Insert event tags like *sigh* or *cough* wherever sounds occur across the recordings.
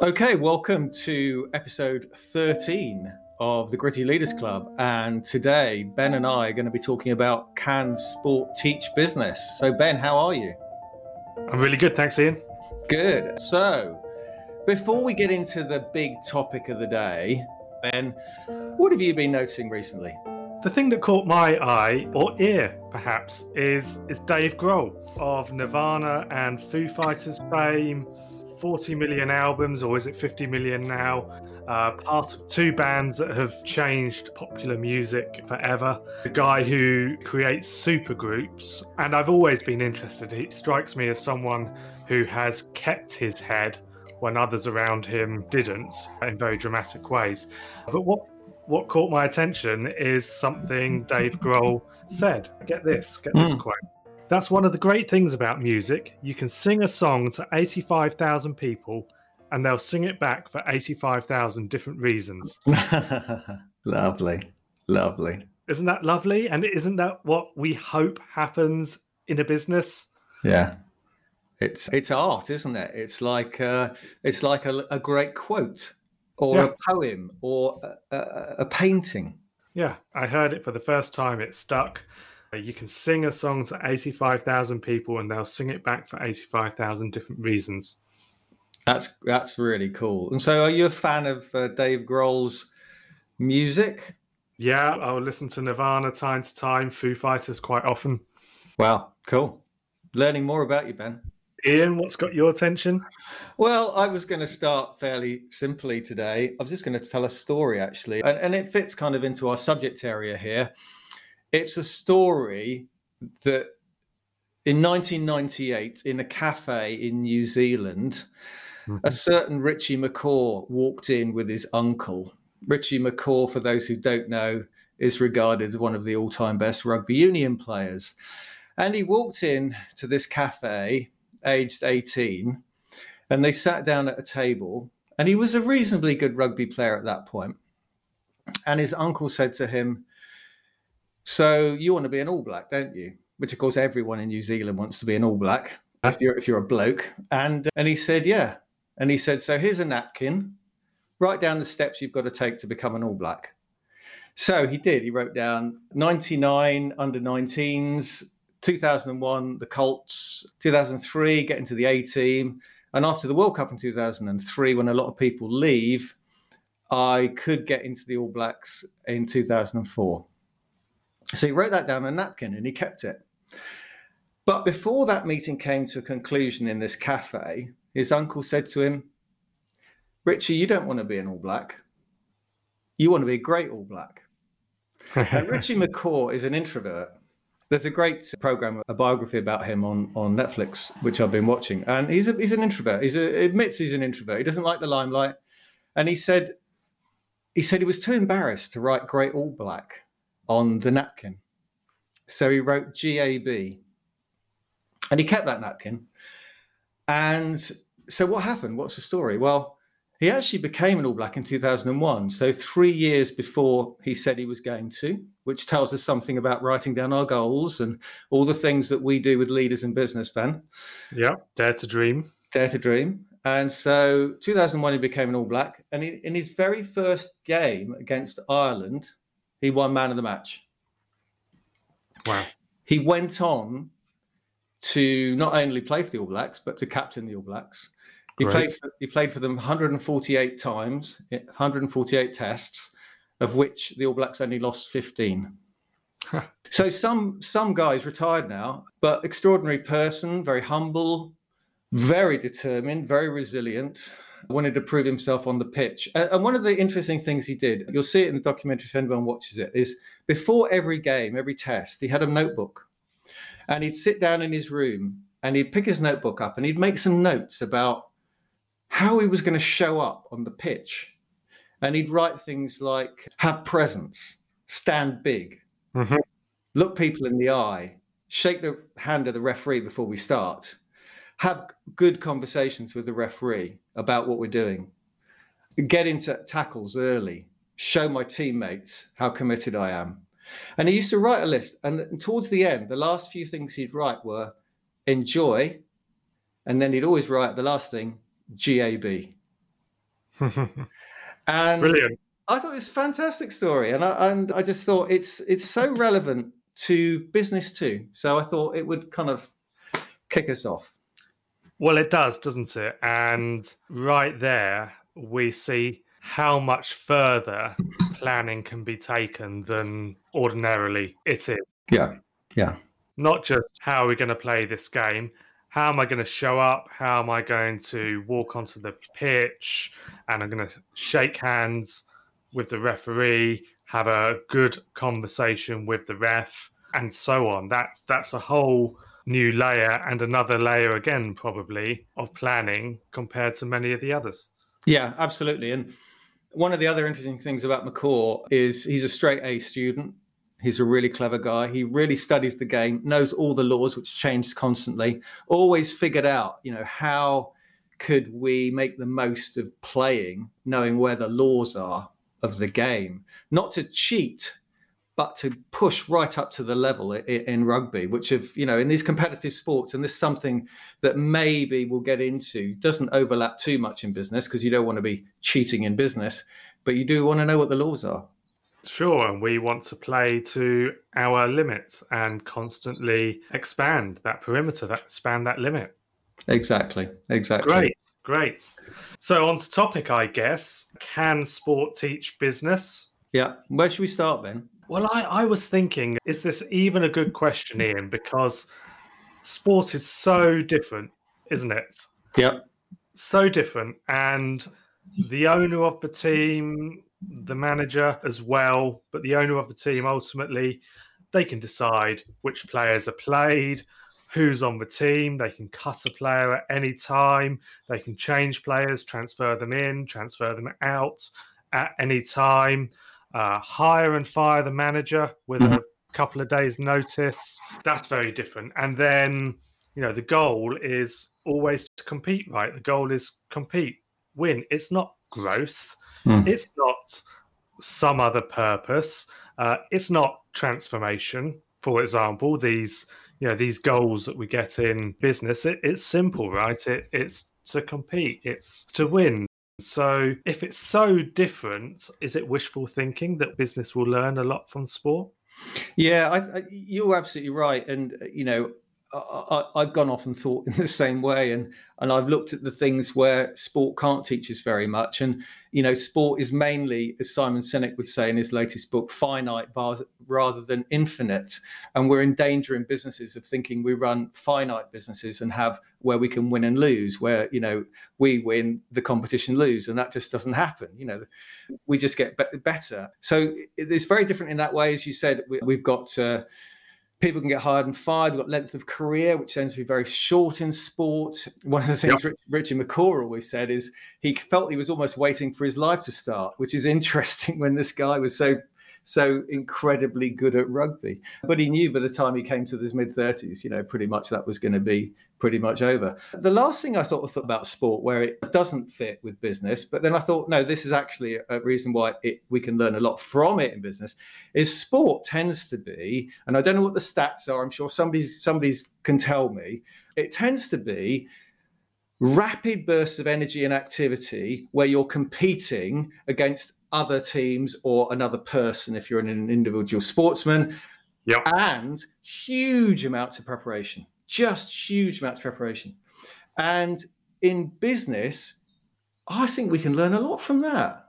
Okay, welcome to episode 13 of the Gritty Leaders Club. And today, Ben and I are going to be talking about Can Sport Teach Business? So, Ben, how are you? I'm really good, thanks, Ian. Good. So, before we get into the big topic of the day, Ben, what have you been noticing recently? The thing that caught my eye, or ear perhaps, is is Dave Grohl of Nirvana and Foo Fighters fame, 40 million albums, or is it 50 million now? Uh, part of two bands that have changed popular music forever. The guy who creates supergroups, and I've always been interested. He strikes me as someone who has kept his head when others around him didn't in very dramatic ways. But what what caught my attention is something Dave Grohl said. Get this, get this mm. quote. That's one of the great things about music. You can sing a song to 85,000 people and they'll sing it back for 85,000 different reasons. *laughs* lovely. Lovely. Isn't that lovely? And isn't that what we hope happens in a business? Yeah. It's it's art, isn't it? It's like uh, it's like a, a great quote or yeah. a poem or a, a, a painting. Yeah, I heard it for the first time. It stuck. You can sing a song to 85,000 people and they'll sing it back for 85,000 different reasons. That's that's really cool. And so, are you a fan of uh, Dave Grohl's music? Yeah, I'll listen to Nirvana time to time, Foo Fighters quite often. Wow, cool. Learning more about you, Ben. Ian, what's got your attention? Well, I was going to start fairly simply today. I was just going to tell a story, actually, and, and it fits kind of into our subject area here. It's a story that in 1998, in a cafe in New Zealand, mm-hmm. a certain Richie McCaw walked in with his uncle. Richie McCaw, for those who don't know, is regarded as one of the all time best rugby union players. And he walked in to this cafe aged 18, and they sat down at a table. And he was a reasonably good rugby player at that point. And his uncle said to him, So you want to be an All Black, don't you? Which, of course, everyone in New Zealand wants to be an All Black if you're, if you're a bloke. And, and he said, Yeah. And he said, So here's a napkin. Write down the steps you've got to take to become an All Black. So he did. He wrote down 99 under 19s, 2001, the Colts, 2003, getting to the A team. And after the World Cup in 2003, when a lot of people leave, I could get into the All Blacks in 2004. So he wrote that down on a napkin and he kept it. But before that meeting came to a conclusion in this cafe, his uncle said to him, Richie, you don't want to be an All Black. You want to be a great All Black. *laughs* and Richie McCaw is an introvert. There's a great program, a biography about him on, on Netflix, which I've been watching. And he's a, he's an introvert. He admits he's an introvert. He doesn't like the limelight. And he said he said he was too embarrassed to write Great All Black on the napkin. So he wrote GAB. And he kept that napkin. And so what happened? What's the story? Well, he actually became an All Black in 2001. So three years before he said he was going to which tells us something about writing down our goals and all the things that we do with leaders in business, Ben. Yeah, dare to dream. Dare to dream. And so 2001, he became an All Black. And he, in his very first game against Ireland, he won man of the match. Wow. He went on to not only play for the All Blacks, but to captain the All Blacks. He played, for, he played for them 148 times, 148 tests of which the All Blacks only lost 15. so some some guys retired now, but extraordinary person, very humble, very determined, very resilient. Wanted to prove himself on the pitch. And one of the interesting things he did, you'll see it in the documentary if anyone watches it, is before every game, every test, he had a notebook. And he'd sit down in his room and he'd pick his notebook up and he'd make some notes about how he was going to show up on the pitch and he'd write things like have presence, stand big, mm-hmm. look people in the eye, shake the hand of the referee before we start, have good conversations with the referee about what we're doing, get into tackles early, show my teammates how committed I am. And he used to write a list. And towards the end, the last few things he'd write were enjoy. And then he'd always write the last thing, GAB. *laughs* and Brilliant. I thought it was a fantastic story, and I, and I just thought it's it's so relevant to business too. So I thought it would kind of kick us off. Well, it does, doesn't it? And right there, we see how much further planning can be taken than ordinarily it is. Yeah, yeah. Not just how are we going to play this game, how am I going to show up? How am I going to walk onto the pitch? And I'm going to shake hands with the referee, have a good conversation with the ref, and so on. That's that's a whole new layer and another layer again, probably, of planning compared to many of the others. Yeah, absolutely. And one of the other interesting things about McCaw is he's a straight A student. He's a really clever guy. He really studies the game, knows all the laws, which change constantly. Always figured out, you know, how could we make the most of playing, knowing where the laws are of the game, not to cheat, but to push right up to the level in, rugby, which of you know in these competitive sports, and this is something that maybe we'll get into doesn't overlap too much in business because you don't want to be cheating in business, but you do want to know what the laws are. Sure, and we want to play to our limits and constantly expand that perimeter, that expand that limit. Exactly. Exactly. Great, great. So on to topic, I guess. Can sport teach business? Yeah. Where should we start then? Well, I, I was thinking, is this even a good question, Ian? Because sport is so different, isn't it? Yeah. So different. And the owner of the team, the manager as well, but the owner of the team ultimately, they can decide which players are played, who's on the team. They can cut a player at any time. They can change players, transfer them in, transfer them out at any time. Uh, hire and fire the manager with mm-hmm. a couple of days' notice. That's very different. And then, you know, the goal is always to compete, right? The goal is compete, win. It's not growth. Mm. It's not some other purpose. Uh, it's not transformation. For example, these you know these goals that we get in business it, it's simple right it, it's to compete it's to win so if it's so different is it wishful thinking that business will learn a lot from sport? Yeah I, I, you're absolutely right. And uh, you know I, have gone off and thought *laughs* in the same way, and and I've looked at the things where sport can't teach us very much, and you know, sport is mainly, as Simon Sinek would say in his latest book, finite rather than infinite, and we're in danger in businesses of thinking we run finite businesses and have where we can win and lose, where you know we win, the competition lose, and that just doesn't happen. You know, we just get better. So it's very different in that way, as you said. We've got. Uh, people can get hired and fired. We've got length of career, which tends to be very short in sport. One of the things yep. Richie McCaw always said is he felt he was almost waiting for his life to start, which is interesting *laughs* when this guy was so so incredibly good at rugby. But he knew by the time he came to his mid 30s, you know, pretty much that was going to be pretty much over. The last thing I thought, about sport where it doesn't fit with business, but then I thought, no, this is actually a reason why it, we can learn a lot from it in business, is sport tends to be, and I don't know what the stats are, I'm sure somebody somebody's can tell me, it tends to be rapid bursts of energy and activity where you're competing against other teams or another person if you're an individual sportsman. Yep. And huge amounts of preparation, just huge amounts of preparation. And in business, I think we can learn a lot from that.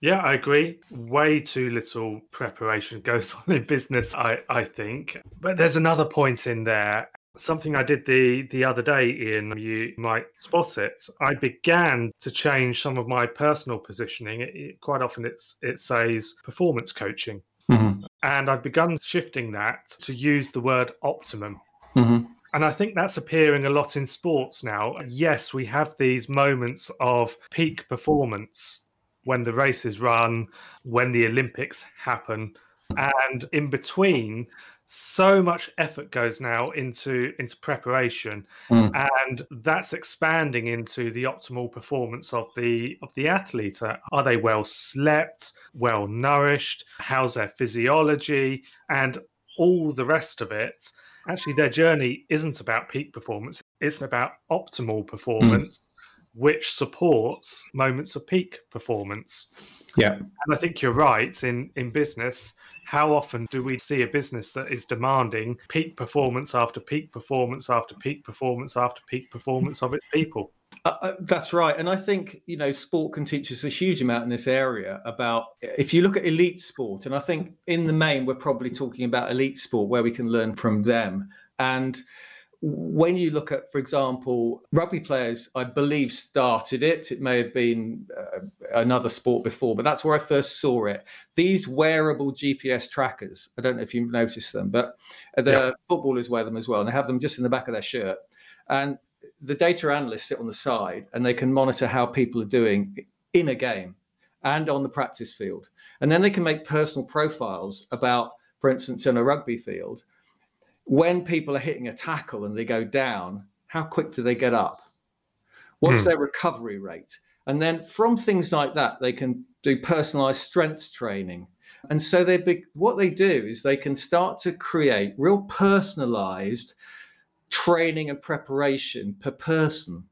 Yeah, I agree. Way too little preparation *laughs* goes on in business, I, I think. But there's another point in there, Something I did the the other day, Ian, you might spot it. I began to change some of my personal positioning. It, it, quite often, it's it says performance coaching, mm-hmm. and I've begun shifting that to use the word optimum. Mm-hmm. And I think that's appearing a lot in sports now. Yes, we have these moments of peak performance when the races run, when the Olympics happen, and in between so much effort goes now into into preparation mm. and that's expanding into the optimal performance of the of the athlete are they well slept well nourished how's their physiology and all the rest of it actually their journey isn't about peak performance it's about optimal performance mm. which supports moments of peak performance. Yeah. And I think you're right in, in business. How often do we see a business that is demanding peak performance after peak performance after peak performance after peak performance of its people? Uh, uh, that's right. And I think, you know, sport can teach us a huge amount in this area about if you look at elite sport, and I think in the main, we're probably talking about elite sport where we can learn from them. And when you look at, for example, rugby players, I believe started it. It may have been uh, another sport before, but that's where I first saw it. These wearable GPS trackers, I don't know if you've noticed them, but the yeah. footballers wear them as well. And they have them just in the back of their shirt. And the data analysts sit on the side and they can monitor how people are doing in a game and on the practice field. And then they can make personal profiles about, for instance, in a rugby field, when people are hitting a tackle and they go down, how quick do they get up? What's hmm. their recovery rate? And then from things like that, they can do personalized strength training. And so they be, what they do is they can start to create real personalized training and preparation per person.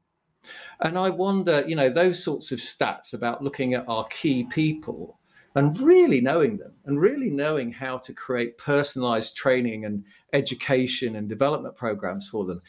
And I wonder, you know, those sorts of stats about looking at our key people and really knowing them and really knowing how to create personalized training and education and development programs for them.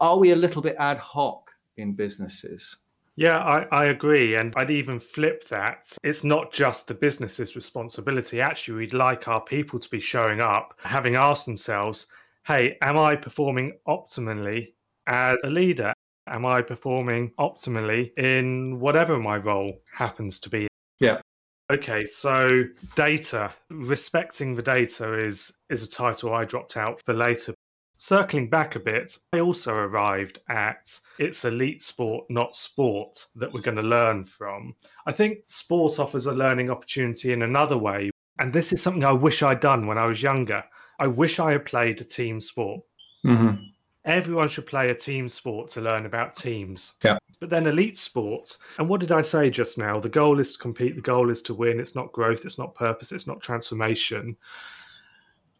Are we a little bit ad hoc in businesses? Yeah, I, I, agree. And I'd even flip that. It's not just the business's responsibility. Actually, we'd like our people to be showing up, having asked themselves, hey, am I performing optimally as a leader? Am I performing optimally in whatever my role happens to be? Yeah. Okay, so data, respecting the data is is a title I dropped out for later. Circling back a bit, I also arrived at it's elite sport, not sport, that we're going to learn from. I think sport offers a learning opportunity in another way, and this is something I wish I'd done when I was younger. I wish I had played a team sport. Mm-hmm. Everyone should play a team sport to learn about teams. Yeah. But then elite sports, and what did I say just now? The goal is to compete, the goal is to win. It's not growth, it's not purpose, it's not transformation,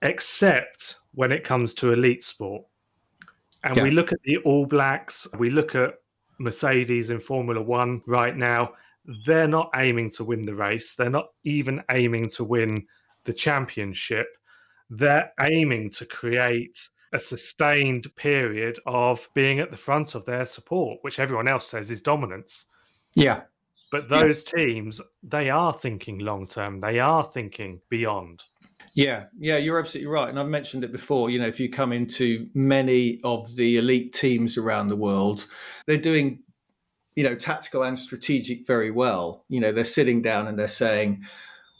except when it comes to elite sport. And yeah. we look at the All Blacks, we look at Mercedes in Formula One right now. They're not aiming to win the race, they're not even aiming to win the championship. They're aiming to create a sustained period of being at the front of their support, which everyone else says is dominance. Yeah. But those yeah. teams, they are thinking long term, they are thinking beyond. Yeah, yeah, you're absolutely right. And I've mentioned it before. You know, if you come into many of the elite teams around the world, they're doing, you know, tactical and strategic very well. You know, they're sitting down and they're saying,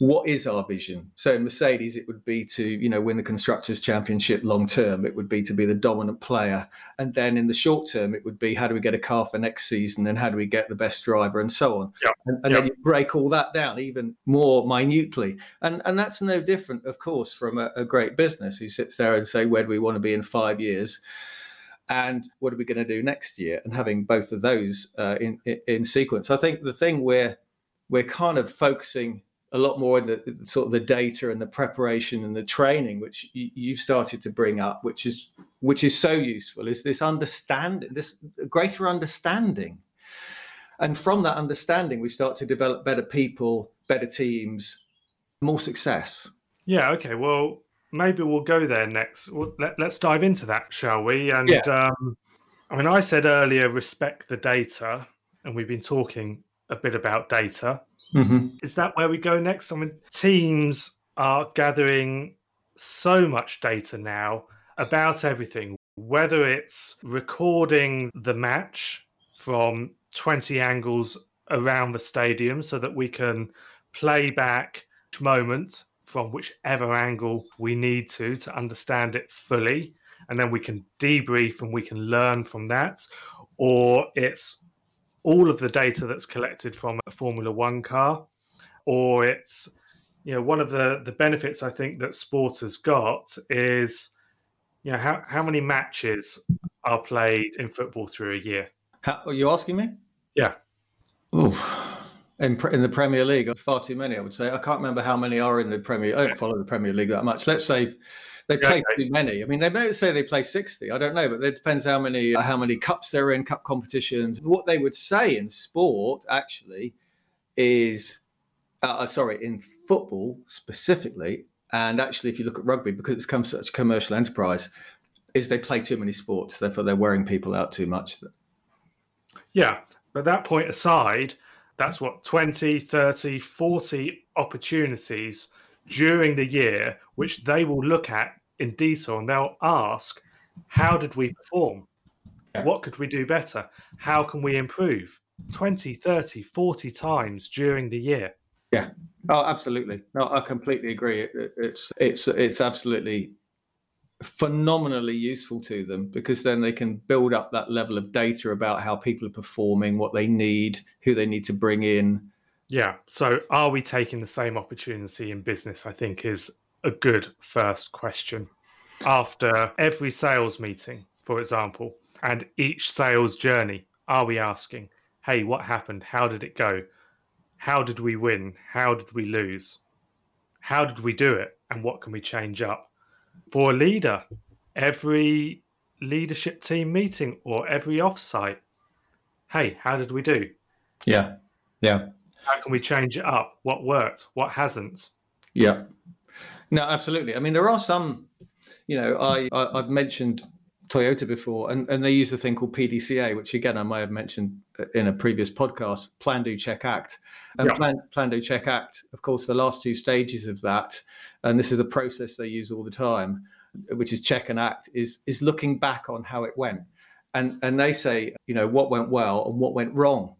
what is our vision? So in Mercedes, it would be to you know win the constructors' championship long term. It would be to be the dominant player, and then in the short term, it would be how do we get a car for next season, and how do we get the best driver, and so on. Yep. And, and then you break all that down even more minutely, and and that's no different, of course, from a, a great business who sits there and say where do we want to be in five years and what are we going to do next year and having both of those uh, in, in, in sequence i think the thing we're we're kind of focusing a lot more in the, sort of the data and the preparation and the training, which you, you've started to bring up, which is which is so useful, is this understanding, this greater understanding, and from that understanding, we start to develop better people, better teams, more success. Yeah. Okay. Well, maybe we'll go there next. Well, let, us dive into that, shall we? And yeah. um, I mean, I said earlier, respect the data, and we've been talking a bit about data. Mm-hmm. Is that where we go next? I mean, teams are gathering so much data now about everything, whether it's recording the match from 20 angles around the stadium so that we can play back each moment from whichever angle we need to to understand it fully and then we can debrief and we can learn from that or it's all of the data that's collected from a Formula One car, or it's you know one of the the benefits I think that sport has got is you know how how many matches are played in football through a year. How, are you asking me? Yeah. Ooh. In, in the Premier League, far too many, I would say. I can't remember how many are in the Premier. I don't follow the Premier League that much. Let's say They play okay. too many. I mean, they may say they play 60. I don't know, but it depends how many how many cups they're in, cup competitions. What they would say in sport actually is, uh, uh sorry, in football specifically, and actually, if you look at rugby, because it's become such a commercial enterprise, is they play too many sports. Therefore, they're wearing people out too much. Yeah. But that point aside, that's what 20, 30, 40 opportunities during the year, which they will look at in detail and they'll ask, how did we perform? Yeah. What could we do better? How can we improve? 20, 30, 40 times during the year. Yeah. Oh, absolutely. No, I completely agree. It, it's it's it's absolutely phenomenally useful to them because then they can build up that level of data about how people are performing, what they need, who they need to bring in. Yeah. So, are we taking the same opportunity in business? I think is a good first question. After every sales meeting, for example, and each sales journey, are we asking, hey, what happened? How did it go? How did we win? How did we lose? How did we do it? And what can we change up? for a leader every leadership team meeting or every offsite. Hey, how did we do? Yeah. Yeah. How can we change it up? What worked? What hasn't? Yeah. No, absolutely. I mean, there are some, you know, I, I have mentioned Toyota before, and, and they use a thing called PDCA, which again I may have mentioned uh, in a previous podcast. Plan, do, check, act, and yeah. plan, plan, do, check, act. Of course, the last two stages of that, and this is a process they use all the time, which is check and act, is is looking back on how it went, and and they say, you know, what went well and what went wrong,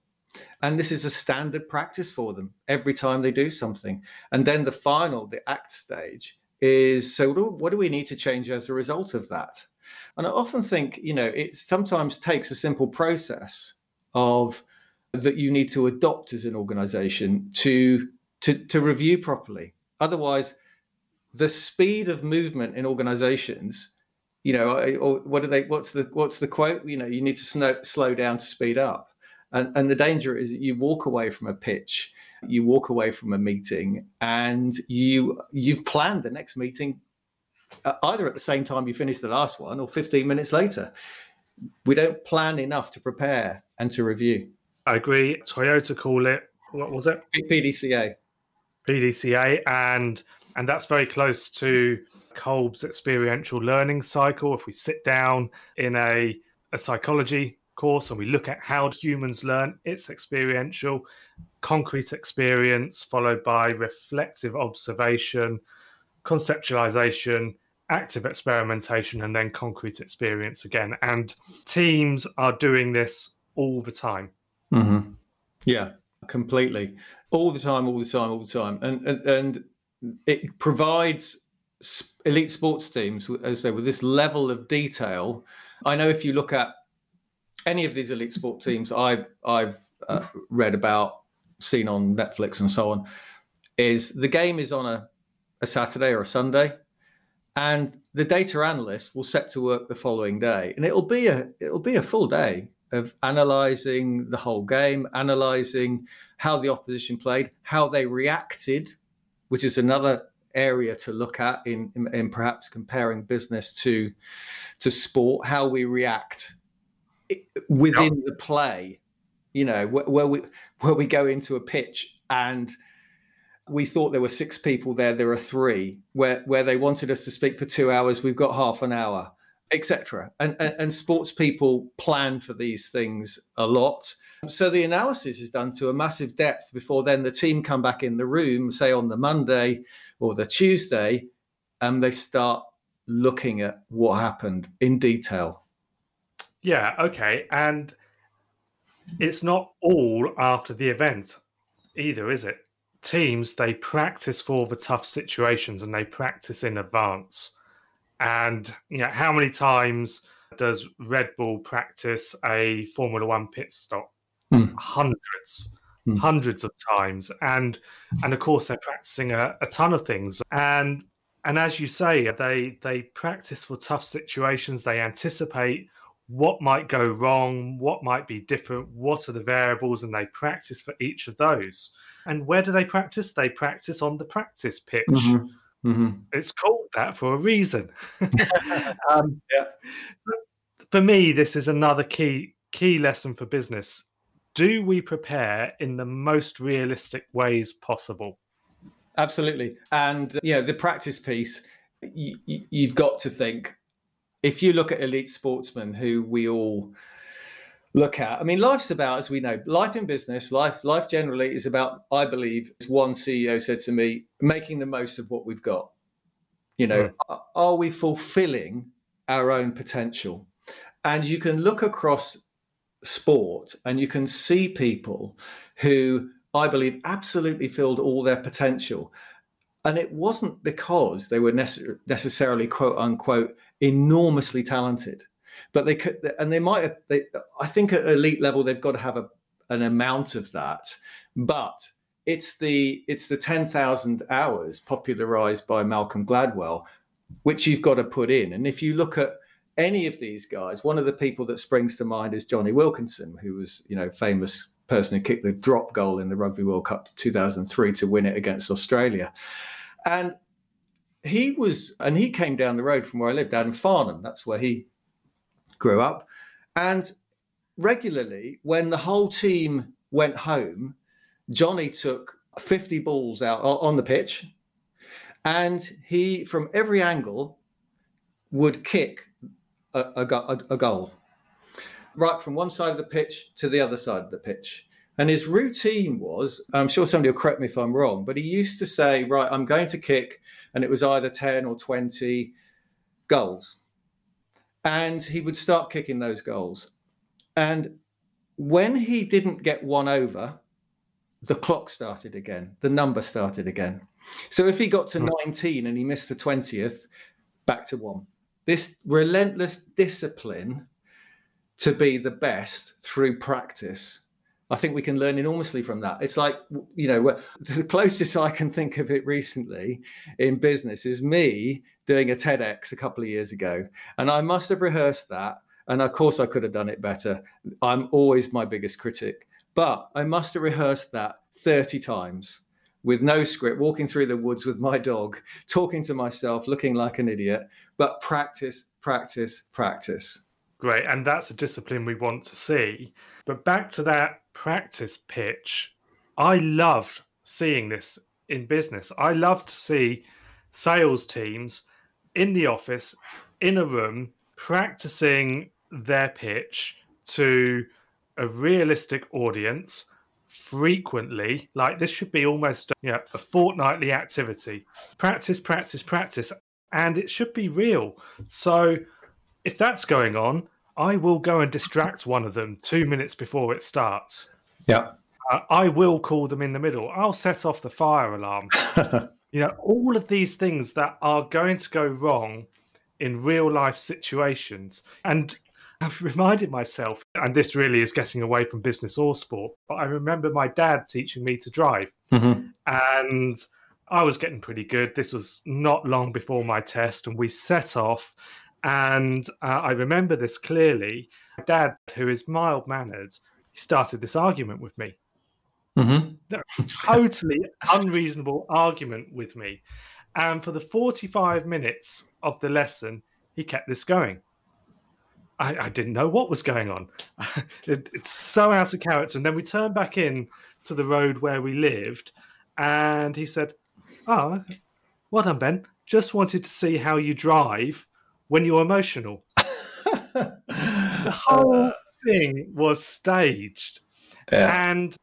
and this is a standard practice for them every time they do something, and then the final, the act stage is so what do we need to change as a result of that and I often think, you know, it sometimes takes a simple process of that you need to adopt as an organization to to to review properly. Otherwise, the speed of movement in organizations, you know, or what are they? What's the what's the quote? You know, you need to slow, slow down to speed up. And, and the danger is that you walk away from a pitch, you walk away from a meeting, and you you've planned the next meeting uh, either at the same time you finish the last one or 15 minutes later. We don't plan enough to prepare and to review. I agree. Toyota call it what was it? PDCA. PDCA, and and that's very close to Kolb's experiential learning cycle. If we sit down in a, a psychology course and we look at how humans learn, it's experiential, concrete experience followed by reflective observation, conceptualization, active experimentation and then concrete experience again. And teams are doing this all the time. Mm-hmm. Yeah, completely. All the time, all the time, all the time. And, and, and it provides elite sports teams, as say, with this level of detail. I know if you look at any of these elite sport teams I've, I've uh, read about, seen on Netflix and so on, is the game is on a, a Saturday or a Sunday and the data analyst will set to work the following day. And it'll be a it'll be a full day of analyzing the whole game analyzing how the opposition played how they reacted which is another area to look at in, in, in perhaps comparing business to to sport how we react within the play you know where, where we where we go into a pitch and we thought there were six people there. There are three. Where where they wanted us to speak for two hours, we've got half an hour, etc. And, and and sports people plan for these things a lot. So the analysis is done to a massive depth before then the team come back in the room, say on the Monday or the Tuesday, and they start looking at what happened in detail. Yeah, okay. And it's not all after the event either, is it? teams they practice for the tough situations and they practice in advance. And you know, how many times does Red Bull practice a Formula One pit stop? Mm. Hundreds, mm. hundreds of times, and and of course they're practicing a, a ton of things. And and as you say, they they practice for tough situations. They anticipate what might go wrong, what might be different, what are the variables, and they practice for each of those. And where do they practice? They practice on the practice pitch. Mm-hmm. Mm-hmm. It's called that for a reason. *laughs* *laughs* um, yeah. For me, this is another key key lesson for business. Do we prepare in the most realistic ways possible? Absolutely. And you know, the practice piece, you, you've got to think if you look at elite sportsmen who we all look at. I mean, life's about, as we know, life in business, life, life generally is about, I believe, as one CEO said to me, making the most of what we've got. You know, mm. are we fulfilling our own potential? And you can look across sport and you can see people who I believe absolutely filled all their potential. And it wasn't because they were necess- necessarily, quote unquote, enormously talented but they could, and they might have. They, I think at elite level they've got to have a, an amount of that, but it's the it's the ten thousand hours popularized by Malcolm Gladwell, which you've got to put in. And if you look at any of these guys, one of the people that springs to mind is Jonny Wilkinson, who was you know famous person who kicked the drop goal in the Rugby World Cup 2003 to win it against Australia, and he was and he came down the road from where I lived, down in Farnham. That's where he grew up. And regularly, when the whole team went home, Jonny took 50 balls out on the pitch and he, from every angle, would kick a, a, a, goal right from one side of the pitch to the other side of the pitch. And his routine was I'm sure somebody will correct me if I'm wrong, but he used to say, Right, I'm going to kick, and it was either 10 or 20 goals and he would start kicking those goals. And when he didn't get one over, the clock started again, the number started again. So if he got to hmm. 19 and he missed the 20th, back to one. This relentless discipline to be the best through practice I think we can learn enormously from that. It's like, you know, *laughs* the closest I can think of it recently in business is me doing a TEDx a couple of years ago. And I must have rehearsed that. And of course, I could have done it better. I'm always my biggest critic. But I must have rehearsed that 30 times with no script, walking through the woods with my dog, talking to myself, looking like an idiot. But practice, practice, practice. Great. And that's a discipline we want to see. But back to that practice pitch, I loved seeing this in business. I love to see sales teams in the office, in a room, practicing their pitch to a realistic audience frequently. Like this should be almost you know, a fortnightly activity. Practice, practice, practice. And it should be real. So if that's going on, I will go and distract one of them two minutes before it starts. Yeah. Uh, I will call them in the middle. I'll set off the fire alarm. *laughs* you know, all of these things that are going to go wrong in real life situations. And I've *laughs* reminded myself, and this really is getting away from business or sport, but I remember my dad teaching me to drive. Mm-hmm. And I was getting pretty good. This was not long before my test, and we set off and uh, I remember this clearly. My dad, who is mild mannered, started this argument with me. Mm-hmm. totally unreasonable argument with me. And for the 45 minutes of the lesson, he kept this going. I, I didn't know what was going on. *laughs* it, it's so out of character. And then we turned back in to the road where we lived, and he said, Oh, well done, Ben. Just wanted to see how you drive when you're emotional. *laughs* the whole uh, thing was staged. Yeah. And,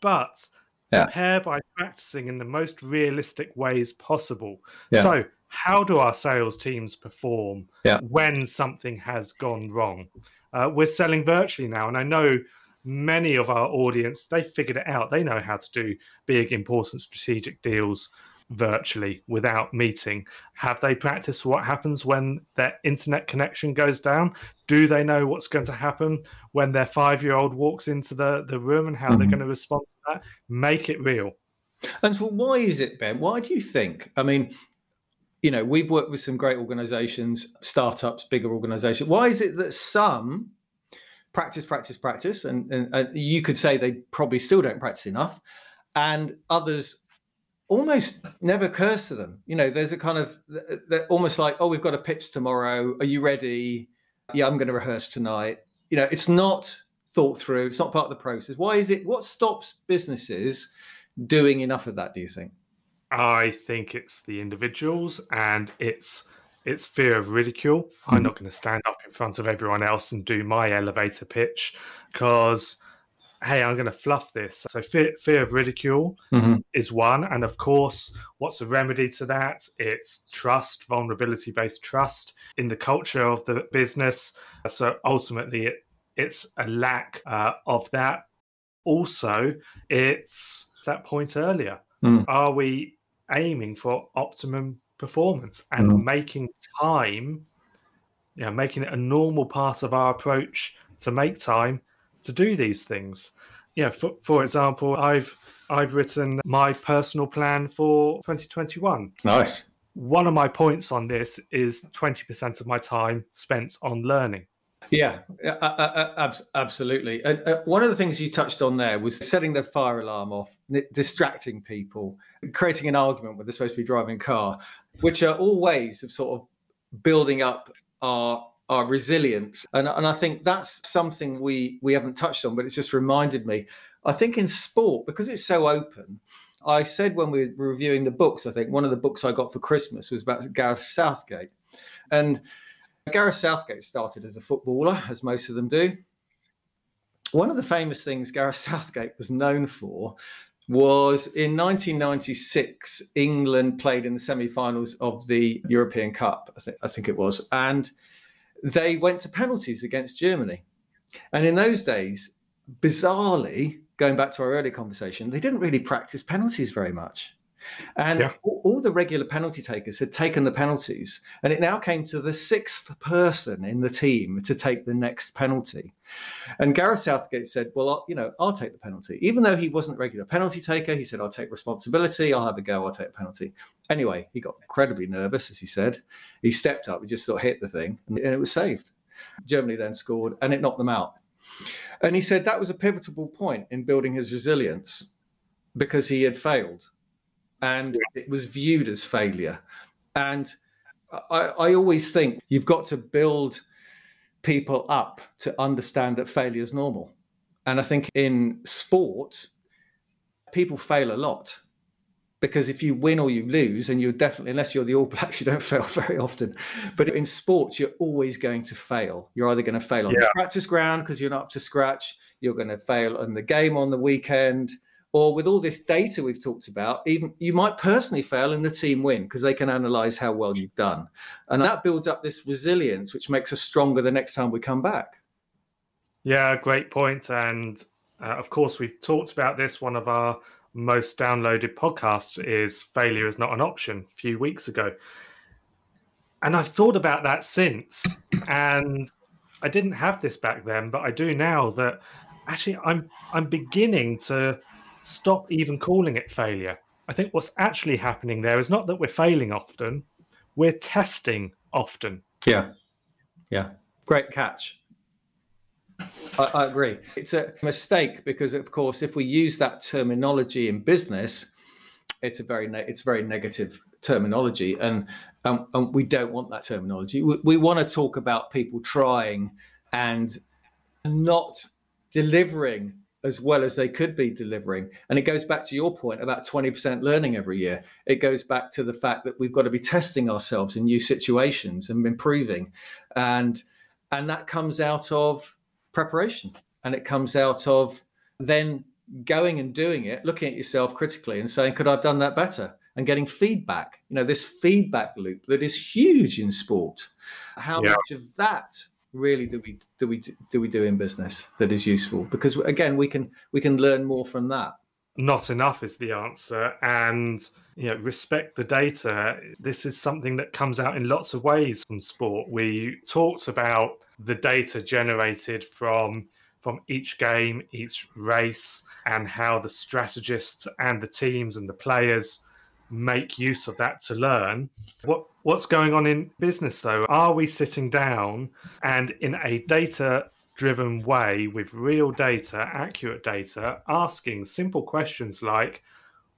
but yeah. prepare by practicing in the most realistic ways possible. Yeah. So, how do our sales teams perform when something has gone wrong? Uh, we're selling virtually now, and I know many of our audience they figured it out. They know how to do big, important strategic deals virtually without meeting? Have they practiced what happens when their internet connection goes down? Do they know what's going to happen when their five year old walks into the, the room and how mm-hmm. they're going to respond to that? Make it real. And so, why is it, Ben? Why do you think? I mean, you know, we've worked with some great organizations, startups, bigger organizations. Why is it that some practice, practice, practice, and, and, and you could say they probably still don't practice enough, and others almost never occurs to them. You know, there's a kind of they're almost like, oh, we've got a pitch tomorrow. Are you ready? Yeah, I'm going to rehearse tonight. You know, it's not thought through. It's not part of the process. Why is it? What stops businesses doing enough of that? Do you think? I think it's the individuals and it's it's fear of ridicule. I'm not going to stand up in front of everyone else and do my elevator pitch because hey, I'm going to fluff this. So fear, fear of ridicule mm-hmm. is one, and of course, what's the remedy to that? It's trust, vulnerability based trust in the culture of the business. So ultimately, it, it's a lack uh, of that. Also, it's that point earlier. Mm. Are we aiming for optimum performance and mm. making time, you know, making it a normal part of our approach to make time to do these things. Yeah, for, for example, I've I've written my personal plan for 2021. Nice. One of my points on this is 20% of my time spent on learning. Yeah, uh, uh, uh, absolutely. Uh, one of the things you touched on there was setting the fire alarm off, distracting people, creating an argument when they're supposed to be driving a car, which are all ways of sort of building up our our resilience. And, and I think that's something we we haven't touched on, but it's just reminded me. I think in sport, because it's so open, I said when we were reviewing the books, I think one of the books I got for Christmas was about Gareth Southgate. And Gareth Southgate started as a footballer, as most of them do. One of the famous things Gareth *laughs* Southgate was known for was in 1996, England played in the semi finals of the European Cup, I think, I think it was. And they went to penalties against Germany. And in those days, bizarrely, going back to our earlier conversation, they didn't really practice penalties very much. And yeah. all, the regular penalty takers had taken the penalties, and it now came to the sixth person in the team to take the next penalty. And Gareth Southgate said, "Well, I'll, you know, I'll take the penalty, even though he wasn't a regular penalty taker. He said, I'll take responsibility. I'll have a go. I'll take a penalty." Anyway, he got incredibly nervous, as he said. He stepped up. He just sort of hit the thing, and it was saved. Germany then scored, and it knocked them out. And he said that was a pivotal point in building his resilience because he had failed and it was viewed as failure. And I, I always think you've got to build people up to understand that failure is normal. And I think in sport, people fail a lot because if you win or you lose, and you're definitely, unless you're the All Blacks, *laughs* you don't fail very often. But in sports, you're always going to fail. You're either going to fail on yeah. the practice ground because you're not up to scratch, you're going to fail on the game on the weekend, or with all this data we've talked about, even you might personally fail and the team win because they can analyze how well you've done. And that builds up this resilience, which makes us stronger the next time we come back. Yeah, great point. And uh, of course, we've talked about this. One of our most downloaded podcasts is Failure is Not an Option a few weeks ago. And I've thought about that since. And I didn't have this back then, but I do now that actually I'm I'm beginning to stop even calling it failure. I think what's actually happening there is not that we're failing often, we're testing often. Yeah. Yeah. Great catch. I, I, agree. It's a mistake because, of course, if we use that terminology in business, it's a very ne- it's very negative terminology, and um, and we don't want that terminology. We, we want to talk about people trying and not delivering as well as they could be delivering. And it goes back to your point about 20% learning every year. It goes back to the fact that we've got to be testing ourselves in new situations and improving. And and that comes out of preparation and it comes out of then going and doing it, looking at yourself critically and saying, could I have done that better? And getting feedback, you know, this feedback loop that is huge in sport. How yeah. much of that really do we do we do we do in business that is useful? Because again we can we can learn more from that. Not enough is the answer. And you know respect the data. This is something that comes out in lots of ways from sport. We talked about the data generated from from each game each race and how the strategists and the teams and the players make use of that to learn. What what's going on in business though? Are we sitting down and in a data driven way with real data, accurate data, asking simple questions like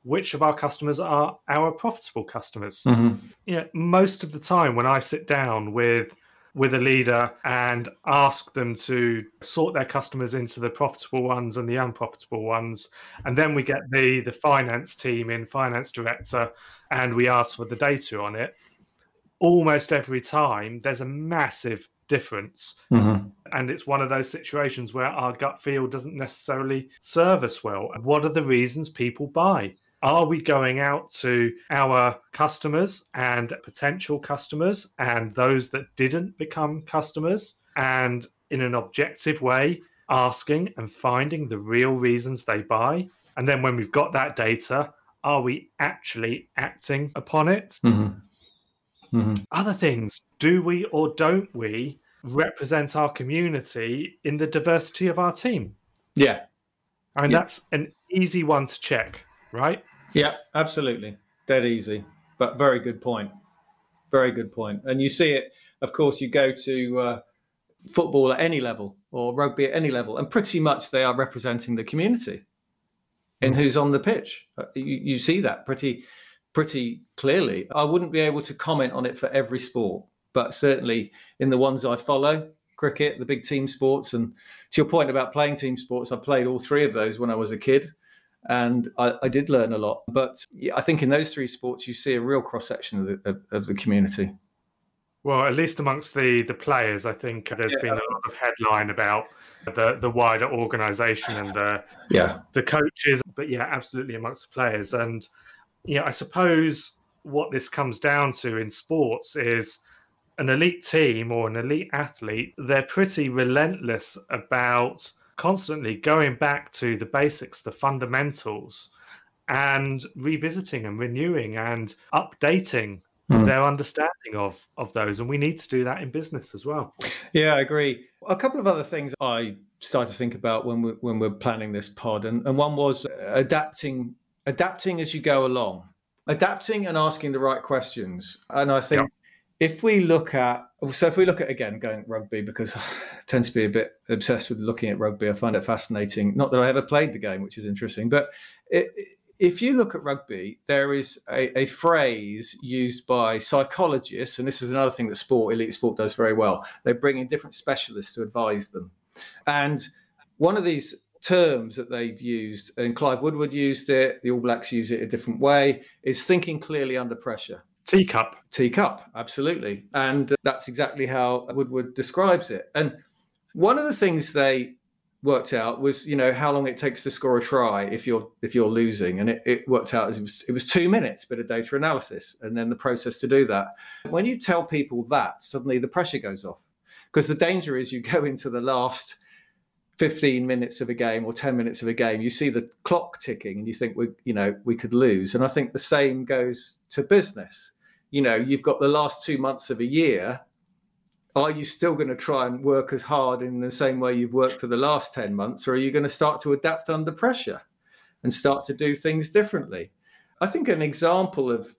which of our customers are our profitable customers. Mm-hmm. You know, most of the time when I sit down with with a leader and ask them to sort their customers into the profitable ones and the unprofitable ones. And then we get the the finance team in finance director and we ask for the data on it. Almost every time there's a massive difference. Mm-hmm. and it's one of those situations where our gut feel doesn't necessarily serve us well. What are the reasons people buy are we going out to our customers and potential customers and those that didn't become customers and in an objective way asking and finding the real reasons they buy and then when we've got that data are we actually acting upon it Mm-hmm. Mm-hmm. other things do we or don't we represent our community in the diversity of our team Yeah. I mean, Yeah. that's an easy one to check, right? Yeah, absolutely. Dead easy. But very good point. Very good point. And you see it, of course, you go to uh, football at any level or rugby at any level, and pretty much they are representing the community in who's on the pitch. Uh, You, you see that pretty, pretty clearly. I wouldn't be able to comment on it for every sport, but certainly in the ones I follow, cricket, the big team sports, and to your point about playing team sports, I played all three of those when I was a kid and I, I did learn a lot. But yeah, I think in those three sports, you see a real cross section of the of, of the community. Well, at least amongst the the players, I think there's Yeah. been a lot of headline about the the wider organisation and the Yeah, the coaches, but yeah, absolutely amongst the players. And yeah, I suppose what this comes down to in sports is an elite team or an elite athlete. They're pretty relentless about constantly going back to the basics, the fundamentals, and revisiting and renewing and updating Hmm. their understanding of of those. And we need to do that in business as well. yeah, I agree. A couple of other things I started to think about when we when we're planning this pod, and, and one was adapting adapting as you go along, adapting and asking the right questions. And I think Yeah. If we look at so if we look at again going rugby because I tend to be a bit obsessed with looking at rugby. I find it fascinating. Not that I ever played the game, which is interesting, but it, if you look at rugby, there is a, a phrase used by psychologists, and this is another thing that sport, elite sport, does very well. They bring in different specialists to advise them. And one of these terms that they've used, and Clive Woodward used it, the All Blacks use it a different way, is thinking clearly under pressure. T-CUP. T-CUP, absolutely. And uh, that's exactly how Woodward describes it. And one of the things they worked out was, you know, how long it takes to score a try if you're if you're losing. And it, it worked out as it was it was two minutes, bit of data analysis, and then the process to do that. When you tell people that, suddenly the pressure goes off. Because the danger is you *laughs* go into the last 15 minutes of a game or 10 minutes of a game, you see the clock ticking and you think we you know we could lose. And I think the same goes to business you know you've got the last two months of a year are you still going to try and work as hard in the same way you've worked for the last 10 months or are you going to start to adapt under pressure and start to do things differently? I think an example of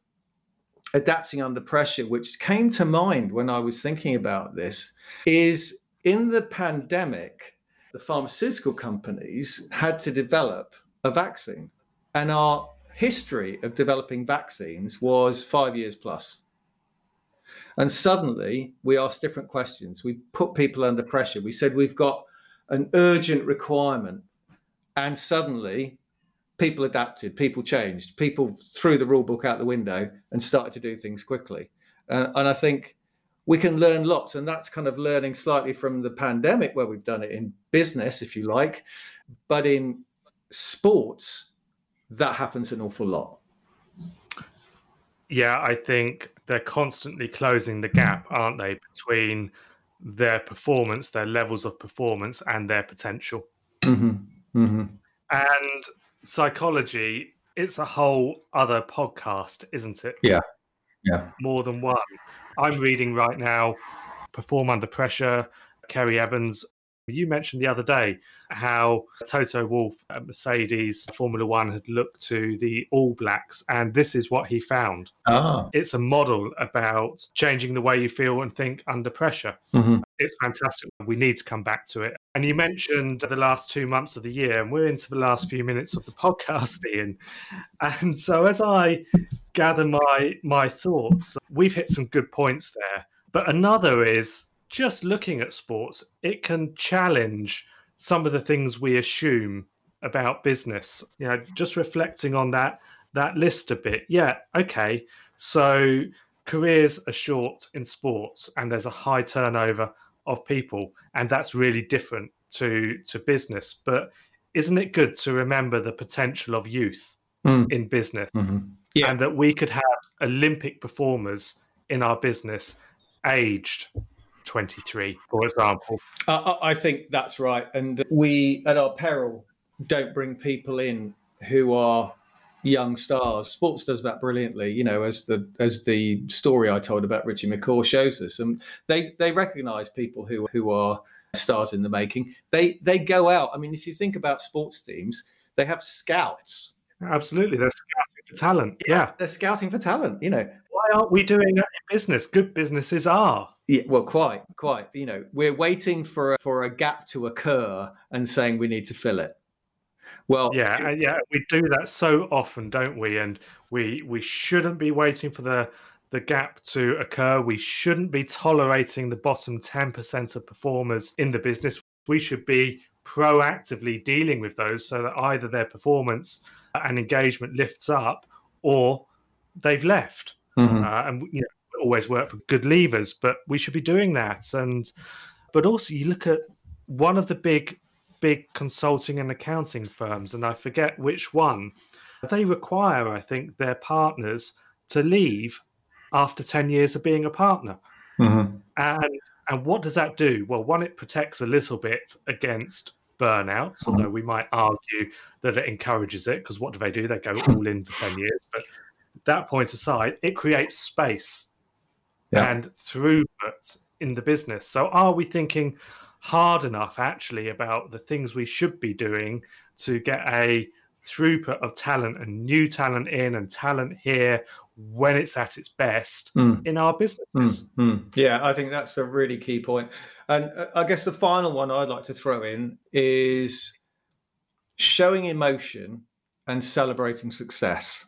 adapting under pressure which came to mind when i was thinking about this is in the pandemic the pharmaceutical companies had to develop a vaccine and our history of developing vaccines was five years plus. And suddenly we asked different questions. We put people under pressure. We said we've got an urgent requirement. And suddenly people adapted, people changed, people threw the rule book out the window and started to do things quickly. Uh, and I think we can learn lots. And that's kind of learning slightly from the pandemic, where we've done it in business, if you like. But in sports, that happens an awful lot. Yeah, I think they're constantly closing the gap, aren't they, between their performance, their levels of performance, and their potential. Mm-hmm. Mm-hmm. And psychology, it's a whole other podcast, isn't it? Yeah. Yeah. More than one. I'm reading right now Perform Under Pressure, Ceri Evans. You mentioned the other day how Toto Wolff at Mercedes Formula One had looked to the All Blacks, and this is what he found. Ah. It's a model about changing the way you feel and think under pressure. Mm-hmm. It's fantastic. We need to come back to it. And you mentioned the last two months of the year, and we're into the last few minutes of the podcast, *laughs* Ian. And so, as I gather my my thoughts, we've hit some good points there. But another is just looking at sports; it can challenge some of the things we assume about business. You know, just reflecting on that that list a bit. Yeah, okay. So careers are short in sports, and there's a high turnover of people, and that's really different to to business. But isn't it good to remember the potential of youth mm. in business, mm-hmm. yeah. and that we could have Olympic performers in our business aged 23, for example? Uh, I think that's right, and we, at our peril, don't bring people in who are young stars. Sports does that brilliantly, you know, as the as the story I told about Richie McCaw shows us. And they they recognise people who who are stars in the making. They they go out. I mean, if you think about sports teams, they have scouts. Absolutely, they're scouting for talent. Yeah, yeah. they're scouting for talent. You know, why aren't we doing that in business? Good businesses are. Yeah, well, quite, quite. You know, we're waiting for a, for a gap to occur and saying we need to fill it. Well, yeah, yeah, we do that so often, don't we? And we we shouldn't be waiting for the the gap to occur. We shouldn't be tolerating the bottom ten percent of performers in the business. We should be proactively dealing with those so that either their performance and engagement lifts up or they've left. Mm-hmm. Uh, and you know, always work for good levers, but we should be doing that. And but also, you look at one of the big big consulting and accounting firms, and I forget which one, they require, I think, their partners to leave after 10 years of being a partner. Mm-hmm. And and what does that do? Well, one, it protects a little bit against burnouts, mm-hmm. although we might argue that it encourages it because what do they do? They go all in for 10 years. But that point aside, it creates space yeah. and throughput in the business. So are we thinking, hard enough actually about the things we should be doing to get a throughput of talent and new talent in and talent here when it's at its best mm. in our businesses. Mm, mm. Yeah, I think that's a really key point. And uh, I guess the final one I'd like to throw in is showing emotion and celebrating success.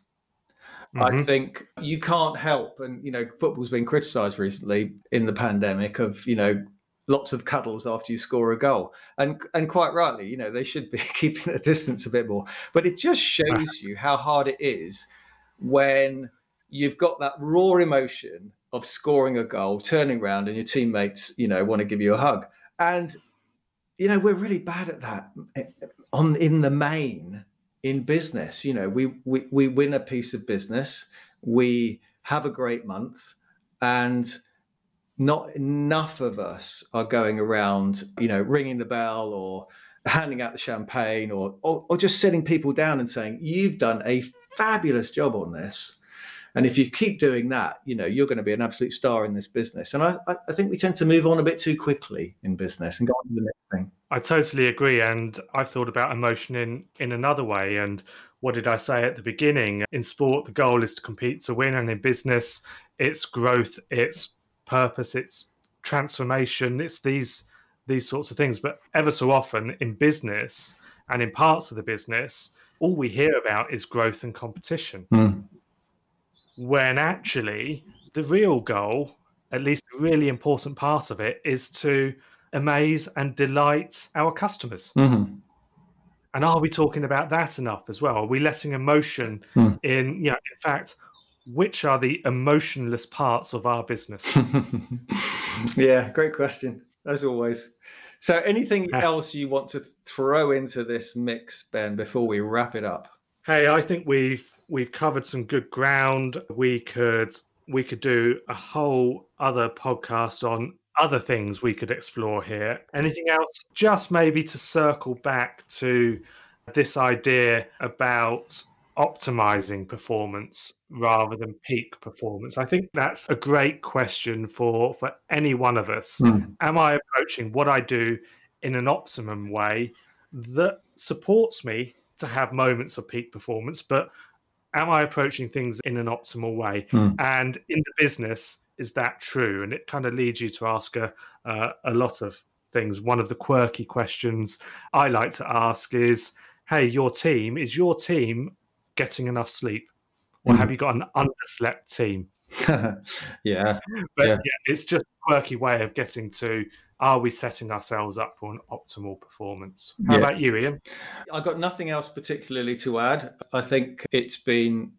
Mm-hmm. I think you can't help, and you know, football's been criticised recently in the pandemic of you know lots of cuddles after you score a goal. And and quite rightly, you know, they should be *laughs* keeping the distance a bit more. But it just shows you how hard it is when you've got that raw emotion of scoring a goal, turning around, and your teammates, you know, want to give you a hug. And you know, we're really bad at that eh, on in the main in business. You know, we we, we win a piece of business, we have a great month, and not enough of us are going around, you know, ringing the bell or handing out the champagne or, or, or just sitting people down and saying, "You've done a fabulous job on this." And if you keep doing that, you know, you're going to be an absolute star in this business. And I, I think we tend to move on a bit too quickly in business and go on to the next thing. I totally agree. And I've thought about emotion in, in another way. And what did I say at the beginning? In sport, the goal is to compete to win. And in business, it's growth, it's purpose, it's transformation, it's these these sorts of things. But ever so often in business and in parts of the business, all we hear about is growth and competition. Mm. When actually the real goal, at least a really important part of it, is to amaze and delight our customers. Mm-hmm. And are we talking about that enough as well? Are we letting emotion mm. in? You know, in fact, which are the emotionless parts of our business? *laughs* yeah, great question, as always. So, anything else you want to throw into this mix, Ben, before we wrap it up? Hey, I think we've we've covered some good ground. We could we could do a whole other podcast on other things we could explore here. Anything else? Just maybe to circle back to this idea about optimizing performance rather than peak performance? I think that's a great question for for any one of us. Mm. Am I approaching what I do in an optimum way that supports me to have moments of peak performance, but am I approaching things in an optimal way? Mm. And in the business, is that true? And it kind of leads you to ask a, uh, a lot of things. One of the quirky questions I like to ask is, "Hey, your team is your team getting enough sleep, or mm. have you got an underslept team?" *laughs* yeah, but yeah. yeah, it's just a quirky way of getting to are we setting ourselves up for an optimal performance? How yeah. about you, Ian? I've got nothing else particularly to add. I think it's been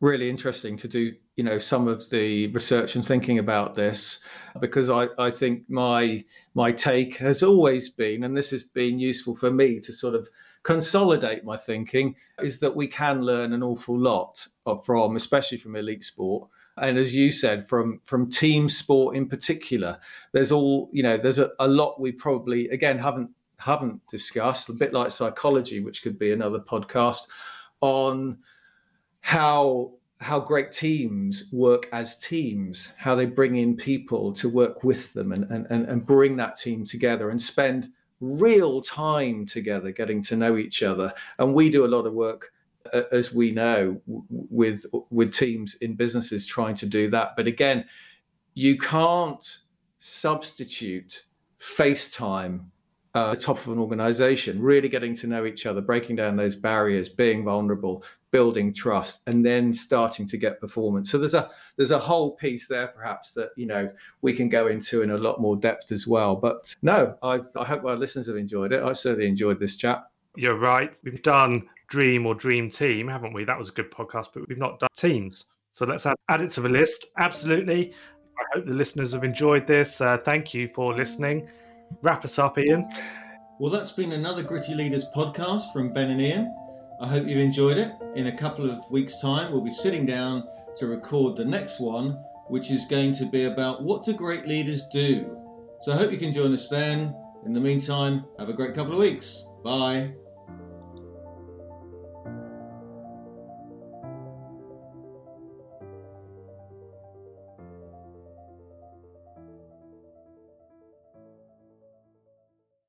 really interesting to do you know some of the research and thinking about this because I, I think my my take has always been and this has been useful for me to sort of consolidate my thinking is that we can learn an awful lot from especially from elite sport and as you said from from team sport in particular there's all you know there's a, a lot we probably again haven't haven't discussed a bit like psychology which could be another podcast on how how great teams work as teams, how they bring in people to work with them and, and, and bring that team together and spend real time together getting to know each other. And we do a lot of work, as we know, with with teams in businesses trying to do that. But again, you can't substitute FaceTime uh, the top of an organization, really getting to know each other, breaking down those barriers, being vulnerable, building trust, and then starting to get performance. So there's a there's a whole piece there, perhaps that you know we can go into in a lot more depth as well. But no, I've, I hope our listeners have enjoyed it. I certainly enjoyed this chat. You're right. We've done Dream or Dream Team, haven't we? That was a good podcast, but we've not done teams. So let's add, add it to the list. Absolutely. I hope the listeners have enjoyed this. Uh, thank you for listening wrap us up, Ian. Well, that's been another Gritty Leaders podcast from Ben and Ian. I hope you've enjoyed it. In a couple of weeks' time, we'll be sitting down to record the next one, which is going to be about what do great leaders do. So I hope you can join us then. In the meantime, have a great couple of weeks. Bye.